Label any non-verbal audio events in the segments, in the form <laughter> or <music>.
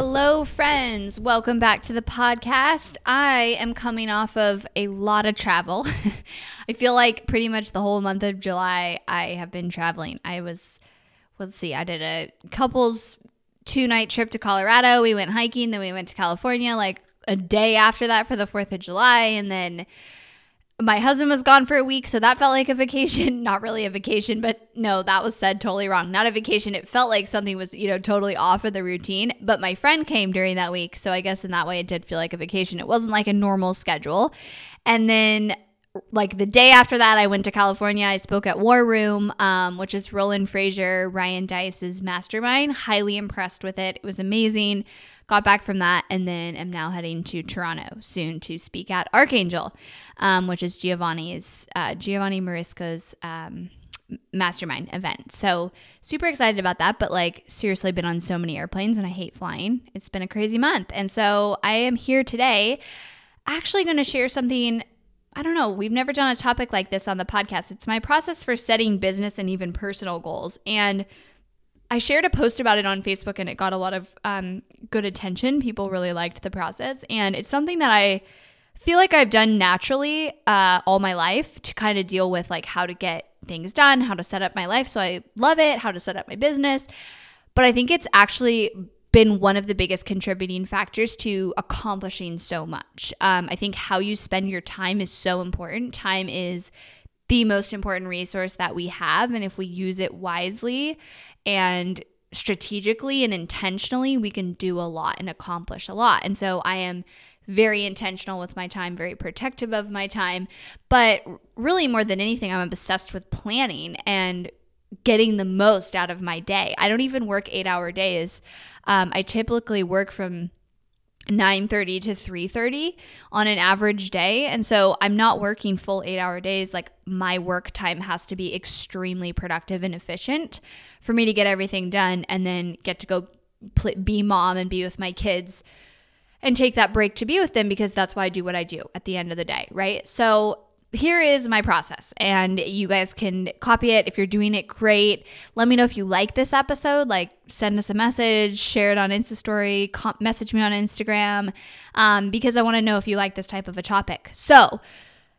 Hello, friends. Welcome back to the podcast. I am coming off of a lot of travel. <laughs> I feel like pretty much the whole month of July, I have been traveling. I was, let's see, I did a couples two night trip to Colorado. We went hiking, then we went to California like a day after that for the 4th of July. And then my husband was gone for a week, so that felt like a vacation. <laughs> Not really a vacation, but no, that was said totally wrong. Not a vacation. It felt like something was, you know, totally off of the routine. But my friend came during that week, so I guess in that way it did feel like a vacation. It wasn't like a normal schedule. And then like the day after that, I went to California. I spoke at War Room, um, which is Roland Frasier, Ryan Deiss's mastermind. Highly impressed with it. It was amazing got back from that, and then am now heading to Toronto soon to speak at Archangel, um, which is Giovanni's uh, Giovanni Marsico's um, mastermind event. So super excited about that. But like seriously, been on so many airplanes, and I hate flying. It's been a crazy month, and so I am here today, actually going to share something. I don't know. We've never done a topic like this on the podcast. It's my process for setting business and even personal goals. And I shared a post about it on Facebook and it got a lot of um, good attention. People really liked the process. And it's something that I feel like I've done naturally uh, all my life to kind of deal with like how to get things done, how to set up my life. So I love it, how to set up my business. But I think it's actually been one of the biggest contributing factors to accomplishing so much. Um, I think how you spend your time is so important. Time is the most important resource that we have. And if we use it wisely and strategically and intentionally, we can do a lot and accomplish a lot. And so I am very intentional with my time, very protective of my time. But really, more than anything, I'm obsessed with planning and getting the most out of my day. I don't even work eight hour days. Um, I typically work from 9:30 to 3:30 on an average day and so I'm not working full 8-hour days like my work time has to be extremely productive and efficient for me to get everything done and then get to go be mom and be with my kids and take that break to be with them because that's why I do what I do at the end of the day, right? So here is my process and you guys can copy it. If you're doing it great. Let me know if you like this episode. Like send us a message share it on insta story com- message me on instagram um, because i want to know if you like this type of a topic. So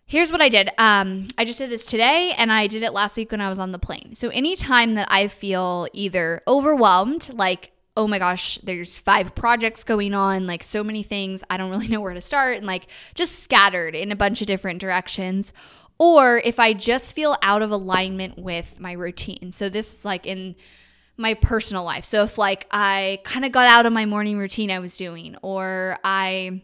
here's what i did. Um, i just did this today and i did it last week when i was on the plane. So anytime that i feel either overwhelmed like oh my gosh, there's five projects going on, like so many things. I don't really know where to start and like just scattered in a bunch of different directions. Or if I just feel out of alignment with my routine. So this is like in my personal life. So if like I kind of got out of my morning routine I was doing or I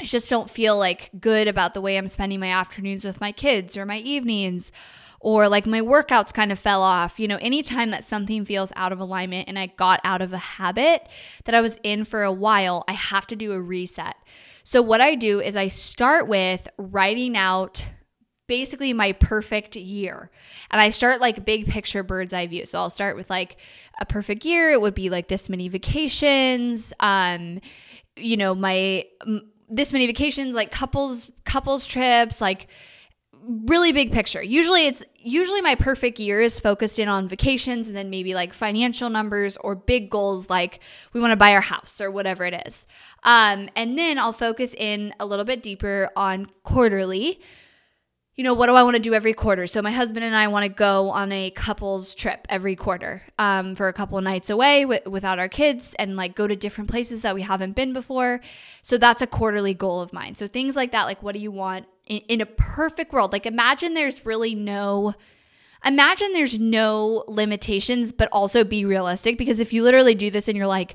I just don't feel like good about the way I'm spending my afternoons with my kids or my evenings or like my workouts kind of fell off. You know, anytime that something feels out of alignment and I got out of a habit that I was in for a while, I have to do a reset. So, what I do is I start with writing out basically my perfect year. And I start like big picture bird's eye view. So, I'll start with like a perfect year. It would be like this many vacations, um, you know, my this many vacations, like couples couples trips, like really big picture. Usually it's usually my perfect year is focused in on vacations and then maybe like financial numbers or big goals like we want to buy our house or whatever it is. Um, and then I'll focus in a little bit deeper on quarterly. You know, what do I want to do every quarter? So my husband and I want to go on a couples trip every quarter um, for a couple nights away w- without our kids and like go to different places that we haven't been before. So that's a quarterly goal of mine. So things like that, like what do you want in, in a perfect world? Like imagine there's really no, imagine there's no limitations, but also be realistic because if you literally do this and you're like,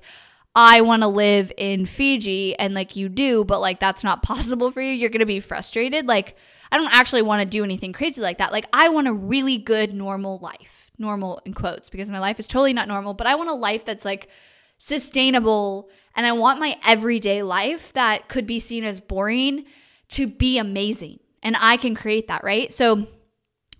I want to live in Fiji and like you do, but like that's not <laughs> possible for you, you're going to be frustrated. Like, I don't actually want to do anything crazy like that. Like, I want a really good, normal life. Normal in quotes, because my life is totally not normal, but I want a life that's like sustainable. And I want my everyday life that could be seen as boring to be amazing. And I can create that, right? So,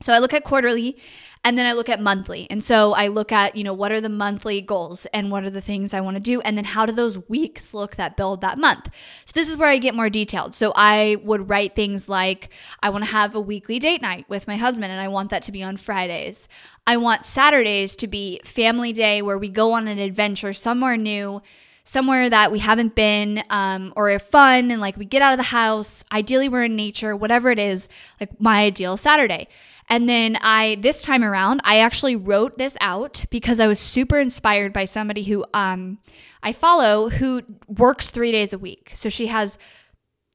so I look at quarterly and then I look at monthly. And so I look at, you know, what are the monthly goals and what are the things I want to do? And then how do those weeks look that build that month? So this is where I get more detailed. So I would write things like, I want to have a weekly date night with my husband and I want that to be on Fridays. I want Saturdays to be family day where we go on an adventure somewhere new somewhere that we haven't been um, or fun and like we get out of the house ideally we're in nature whatever it is like my ideal saturday and then I, this time around, I actually wrote this out because I was super inspired by somebody who um, I follow who works three days a week. So she has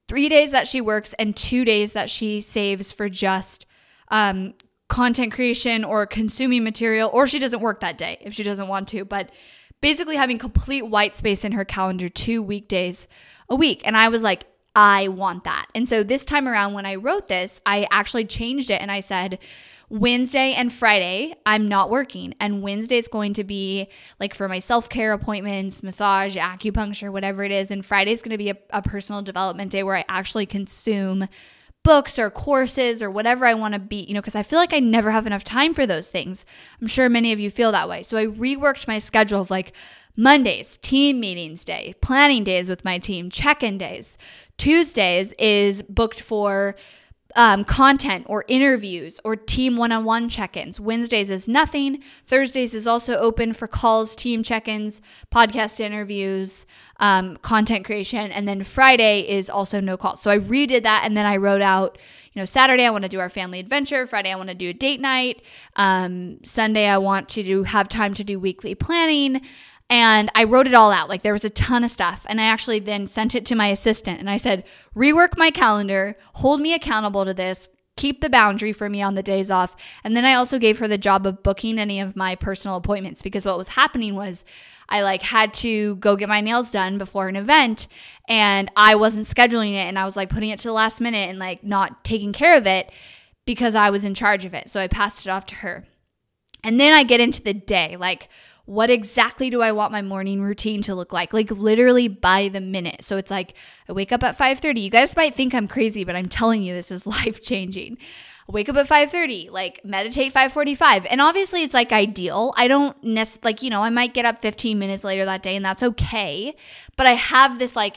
three days that she works and two days that she saves for just um, content creation or consuming material, or she doesn't work that day if she doesn't want to. But basically, having complete white space in her calendar two weekdays a week. And I was like, I want that. And so this time around, when I wrote this, I actually changed it and I said, Wednesday and Friday, I'm not working. And Wednesday is going to be like for my self care appointments, massage, acupuncture, whatever it is. And Friday is going to be a, a, personal development day where I actually consume books or courses or whatever I want to be, you know, because I feel like I never have enough time for those things. I'm sure many of you feel that way. So I reworked my schedule of like, Mondays, team meetings day, planning days with my team, check in days. Tuesdays is booked for um, content or interviews or team one on one check ins. Wednesdays is nothing. Thursdays is also open for calls, team check ins, podcast interviews, um, content creation. And then Friday is also no calls. So I redid that and then I wrote out, you know, Saturday I want to do our family adventure. Friday I want to do a date night. Um, Sunday I want to do, have time to do weekly planning. And I wrote it all out. Like there was a ton of stuff. And I actually then sent it to my assistant and I said, rework my calendar, hold me accountable to this, keep the boundary for me on the days off. And then I also gave her the job of booking any of my personal appointments because what was happening was I like had to go get my nails done before an event and I wasn't scheduling it and I was like putting it to the last minute and like not taking care of it because I was in charge of it. So I passed it off to her. And then I get into the day, like what exactly do I want my morning routine to look like? Like literally by the minute. So it's like I wake up at 5:30. You guys might think I'm crazy, but I'm telling you this is <laughs> life changing. Wake up at 5:30, like meditate 5:45. And obviously it's like ideal. I don't necessarily like, you know, I might get up 15 minutes later that day and that's okay, but I have this like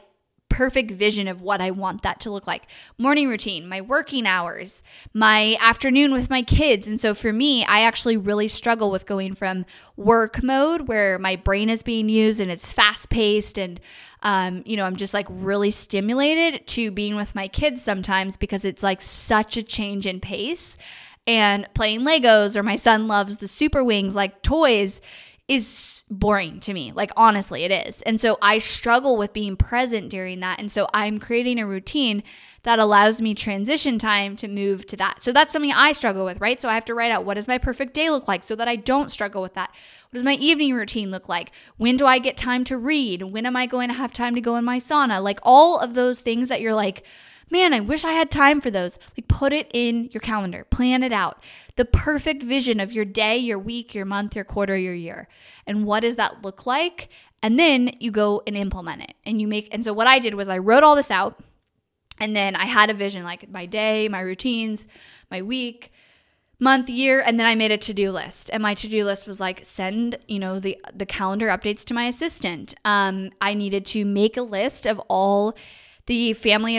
perfect vision of what I want that to look like. Morning routine, my working hours, my afternoon with my kids. And so for me, I actually really struggle with going from work mode where my brain is being used and it's fast paced and um, you know, I'm just like really stimulated to being with my kids sometimes because it's like such a change in pace. And playing Legos or my son loves the super wings like toys is boring to me. Like, honestly, it is. And so I struggle with being present during that. And so I'm creating a routine that allows me transition time to move to that. So that's something I struggle with, right? So I have to write out what does my perfect day look like so that I don't struggle with that. What does my evening routine look like? When do I get time to read? When am I going to have time to go in my sauna? Like all of those things that you're like, man, I wish I had time for those. Like, put it in your calendar, plan it out. The perfect vision of your day, your week, your month, your quarter, your year. And what does that look like? And then you go and implement it. And you make, and so what I did was I wrote all this out. And then I had a vision like my day, my routines, my week, month, year, and then I made a to-do list. And my to-do list was like send, you know, the the calendar updates to my assistant. Um, I needed to make a list of all the family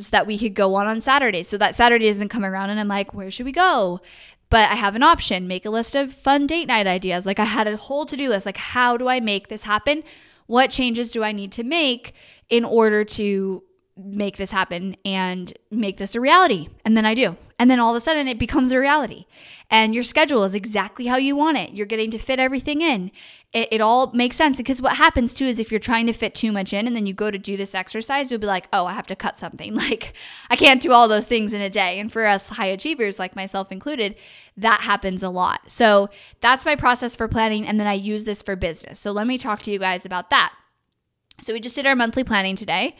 adventures that we could go on on Saturday. So that Saturday doesn't come around and I'm like, where should we go? But I have an option. Make a list of fun date night ideas. Like I had a whole to do list. Like, how do I make this happen? What changes do I need to make in order to make this happen and make this a reality. And then I do. And then all of a sudden it becomes a reality. And your schedule is exactly how you want it. You're getting to fit everything in. It, it, all makes sense because what happens too is if you're trying to fit too much in and then you go to do this exercise, you'll be like, oh, I have to cut something. <laughs> Like, I can't do all those things in a day. And for us high achievers, like myself included, that happens a lot. So that's my process for planning. And then I use this for business. So let me talk to you guys about that. So we just did our monthly planning today.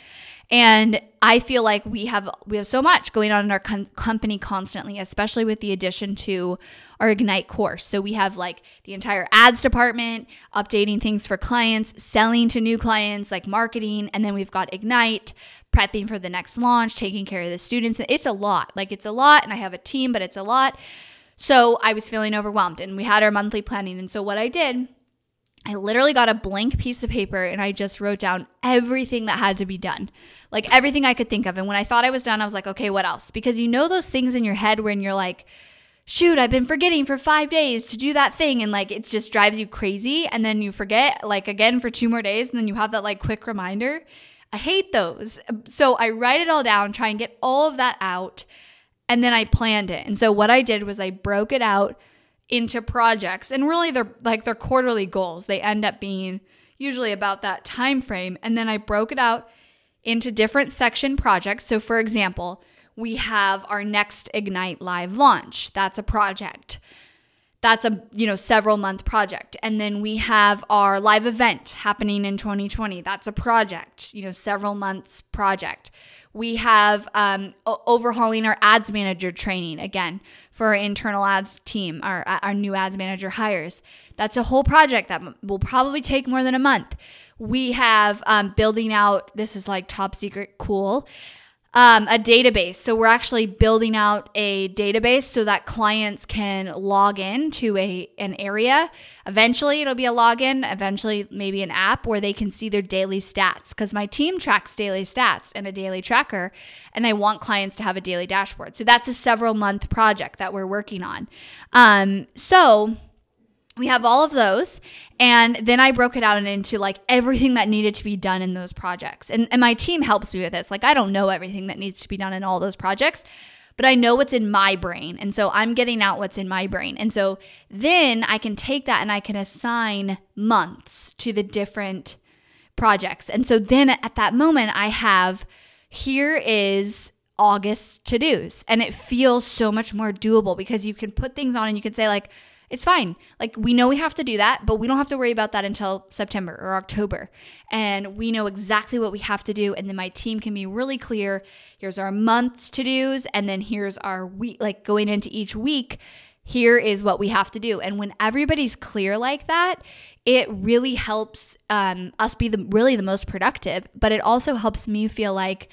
And I feel like we have we have so much going on in our com- company constantly, especially with the addition to our Ignite course. So we have like the entire ads department, updating things for clients, selling to new clients, like marketing, and then we've got Ignite, prepping for the next launch, taking care of the students. It's a lot. Like it's a lot and I have a team, but it's a lot. So I was feeling overwhelmed and we had our monthly planning. And so what I did I literally got a blank piece of paper and I just wrote down everything that had to be done. Like everything I could think of. And when I thought I was done, I was like, okay, what else? Because you know those things in your head when you're like, shoot, I've been forgetting for five days to do that thing. And like it just drives you crazy. And then you forget like again for two more days. And then you have that like quick reminder. I hate those. So I write it all down, try and get all of that out. And then I planned it. And so what I did was I broke it out into projects. And really they're like their quarterly goals. They end up being usually about that time frame. And then i broke it out into different section projects. So for example we have our next ignite live launch. That's a project. That's a you know several month project. And then we have our live event happening in 2020 that's a project you know several months project we have um, overhauling our ads manager training again for our internal ads team, our, our new ads manager hires. That's a whole project that will probably take more than a month. We have um, building out, this is like top secret cool um, a database. So we're actually building out a database so that clients can log in to a an area. Eventually, it'll be a login. Eventually, maybe an app where they can see their daily stats. Because my team tracks daily stats in a daily tracker, and I want clients to have a daily dashboard. So that's a several month project that we're working on. Um, so we have all of those and then i broke it out into like everything that needed to be done in those projects. And, and my team helps me with this. Like i don't know everything that needs to be done in all those projects but i know what's in my brain and so i'm getting out what's in my brain. And so then i can take that and i can assign months to the different projects. And so then at that moment i have here is august to dos and it feels so much more doable because you can put things on and you can say like it's fine. Like we know we have to do that, but we don't have to worry about that until September or October. And we know exactly what we have to do. And then my team can be really clear. Here's our month's to dos. And then here's our week, like going into each week. Here is what we have to do. And when everybody's clear like that, it really helps um, us be the really the most productive. But it also helps me feel like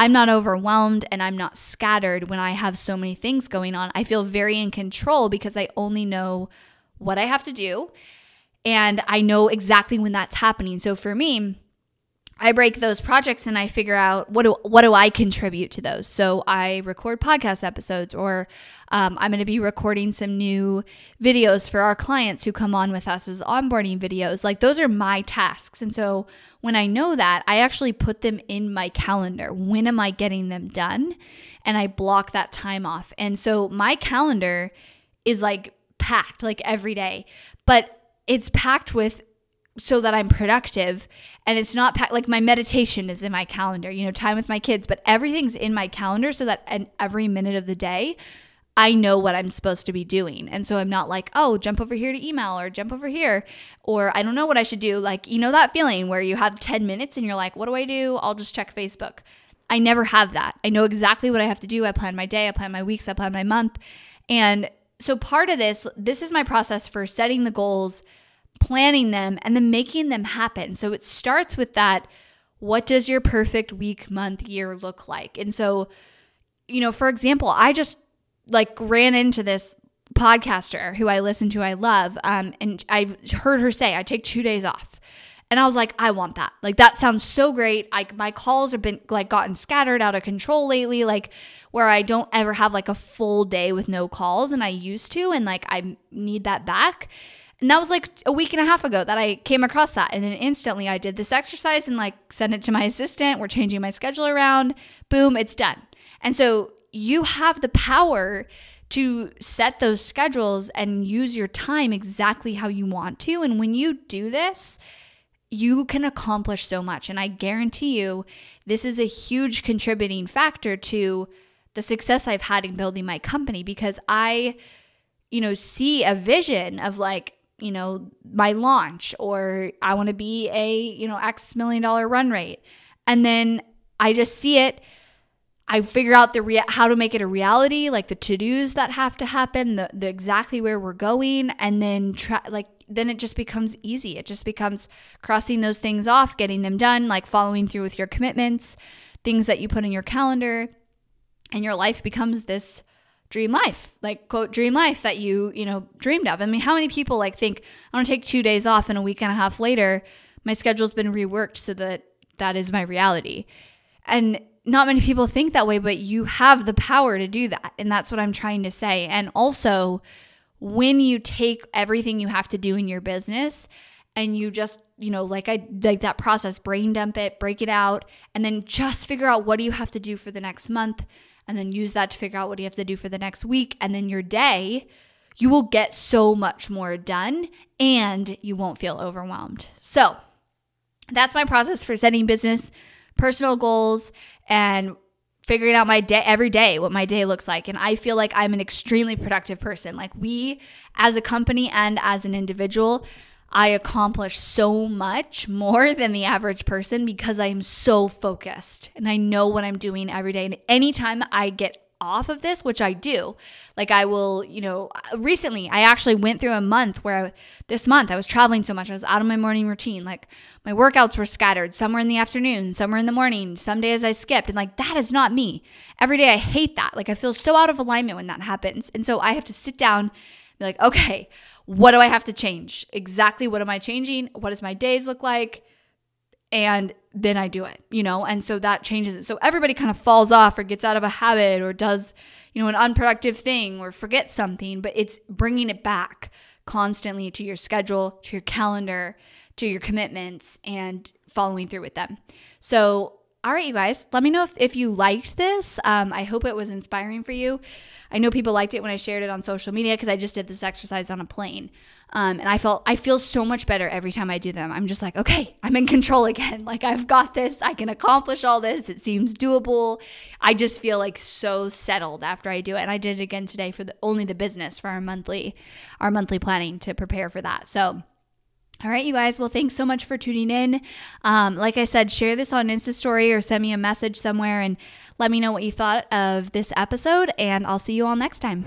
I'm not overwhelmed and I'm not scattered when I have so many things going on. I feel very in control because I only know what I have to do and I know exactly when that's happening. So for me, I break those projects and I figure out what do what do I contribute to those. So I record podcast episodes, or um, I'm going to be recording some new videos for our clients who come on with us as onboarding videos. Like those are my tasks, and so when I know that, I actually put them in my calendar. When am I getting them done? And I block that time off. And so my calendar is like packed, like every day, but it's packed with so that I'm productive and it's not packed like my meditation is in my calendar, you know, time with my kids, but everything's in my calendar so that in every minute of the day I know what I'm supposed to be doing. And so I'm not like, oh, jump over here to email or jump over here or I don't know what I should do. Like, you know, that feeling where you have 10 minutes and you're like, what do I do? I'll just check Facebook. I never have that. I know exactly what I have to do. I plan my day, I plan my weeks, I plan my month. And so part of this, this is my process for setting the goals planning them, and then making them happen. So it starts with that what does your perfect week, month, year look like? And so, you know, for example, I just like ran into this podcaster who I listen to, I love, um, and I heard her say, I take two days off. And I was like, I want that. Like that sounds so great. Like my calls have been like gotten scattered out of control lately, like where I don't ever have like a full day with no calls and I used to and like I need that back. And that was like a week and a half ago that I came across that. And then instantly I did this exercise and like sent it to my assistant. We're changing my schedule around. Boom, it's done. And so you have the power to set those schedules and use your time exactly how you want to. And when you do this, you can accomplish so much. And I guarantee you, this is a huge contributing factor to the success I've had in building my company because I, you know, see a vision of like, you know, my launch or I want to be a, you know, X million dollar run rate. And then I just see it. I figure out the rea- how to make it a reality, like the to-dos that have to happen, the, the exactly where we're going, and then try like then it just becomes easy. It just becomes crossing those things off, getting them done, like following through with your commitments, things that you put in your calendar, and your life becomes this dream life like quote dream life that you you know dreamed of. I mean how many people like think i want to take two days off and a week and a half later my schedule's been reworked so that that is my reality? And not many people think that way but you have the power to do that and that's what i'm trying to say. And also when you take everything you have to do in your business and you just you know like i like that process brain dump it break it out and then just figure out what do you have to do for the next month and then use that to figure out what you have to do for the next week. And then your day, you will get so much more done and you won't feel overwhelmed. So that's my process for setting business, personal goals, and figuring out my day every day what my day looks like and i feel like i'm an extremely productive person like we as a company and as an individual I accomplish so much more <laughs> than the average person because I am so focused and I know what I'm doing every day. And anytime I get off of this, which I do, like I will, you know, recently I actually went through a month where I, this month I was traveling so much. I was out of my morning routine. Like my workouts were scattered. Some were in the afternoon, some were in the morning. Some days I skipped. And like that is not me. Every day I hate that. Like I feel so out of alignment when that happens. And so I have to sit down and be like, okay, what do I have to change? Exactly what am I changing? What does my days look like? And then I do it, you know? And so that changes it. So everybody kind of falls off or gets out of a habit or does, you know, an unproductive thing or forgets something, but it's bringing it back constantly to your schedule, to your calendar, to your commitments and following through with them. So all right, you guys, let me know if, if you liked this. Um, I hope it was inspiring for you. I know people liked it when I shared it on social media because I just did this exercise on a plane. Um, and I felt I feel so much better every time I do them. I'm just like, okay, I'm in control <laughs> again. Like I've got this. I can accomplish all this. It seems doable. I just feel like so settled after I do it. And I did it again today for the, only the business for our monthly our monthly planning to prepare for that. So all right, you guys. Well, thanks so much for tuning in. Um, like I said, share this on Insta Story or send me a message somewhere and let me know what you thought of this episode. And I'll see you all next time.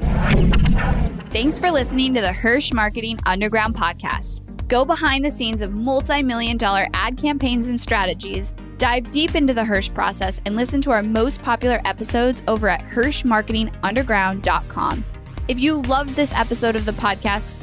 Thanks for listening to the Hirsch Marketing Underground podcast. Go behind the scenes of multi million dollar ad campaigns and strategies, dive deep into the Hirsch process, and listen to our most popular episodes over at HirschMarketingUnderground.com. If you loved this episode of the podcast,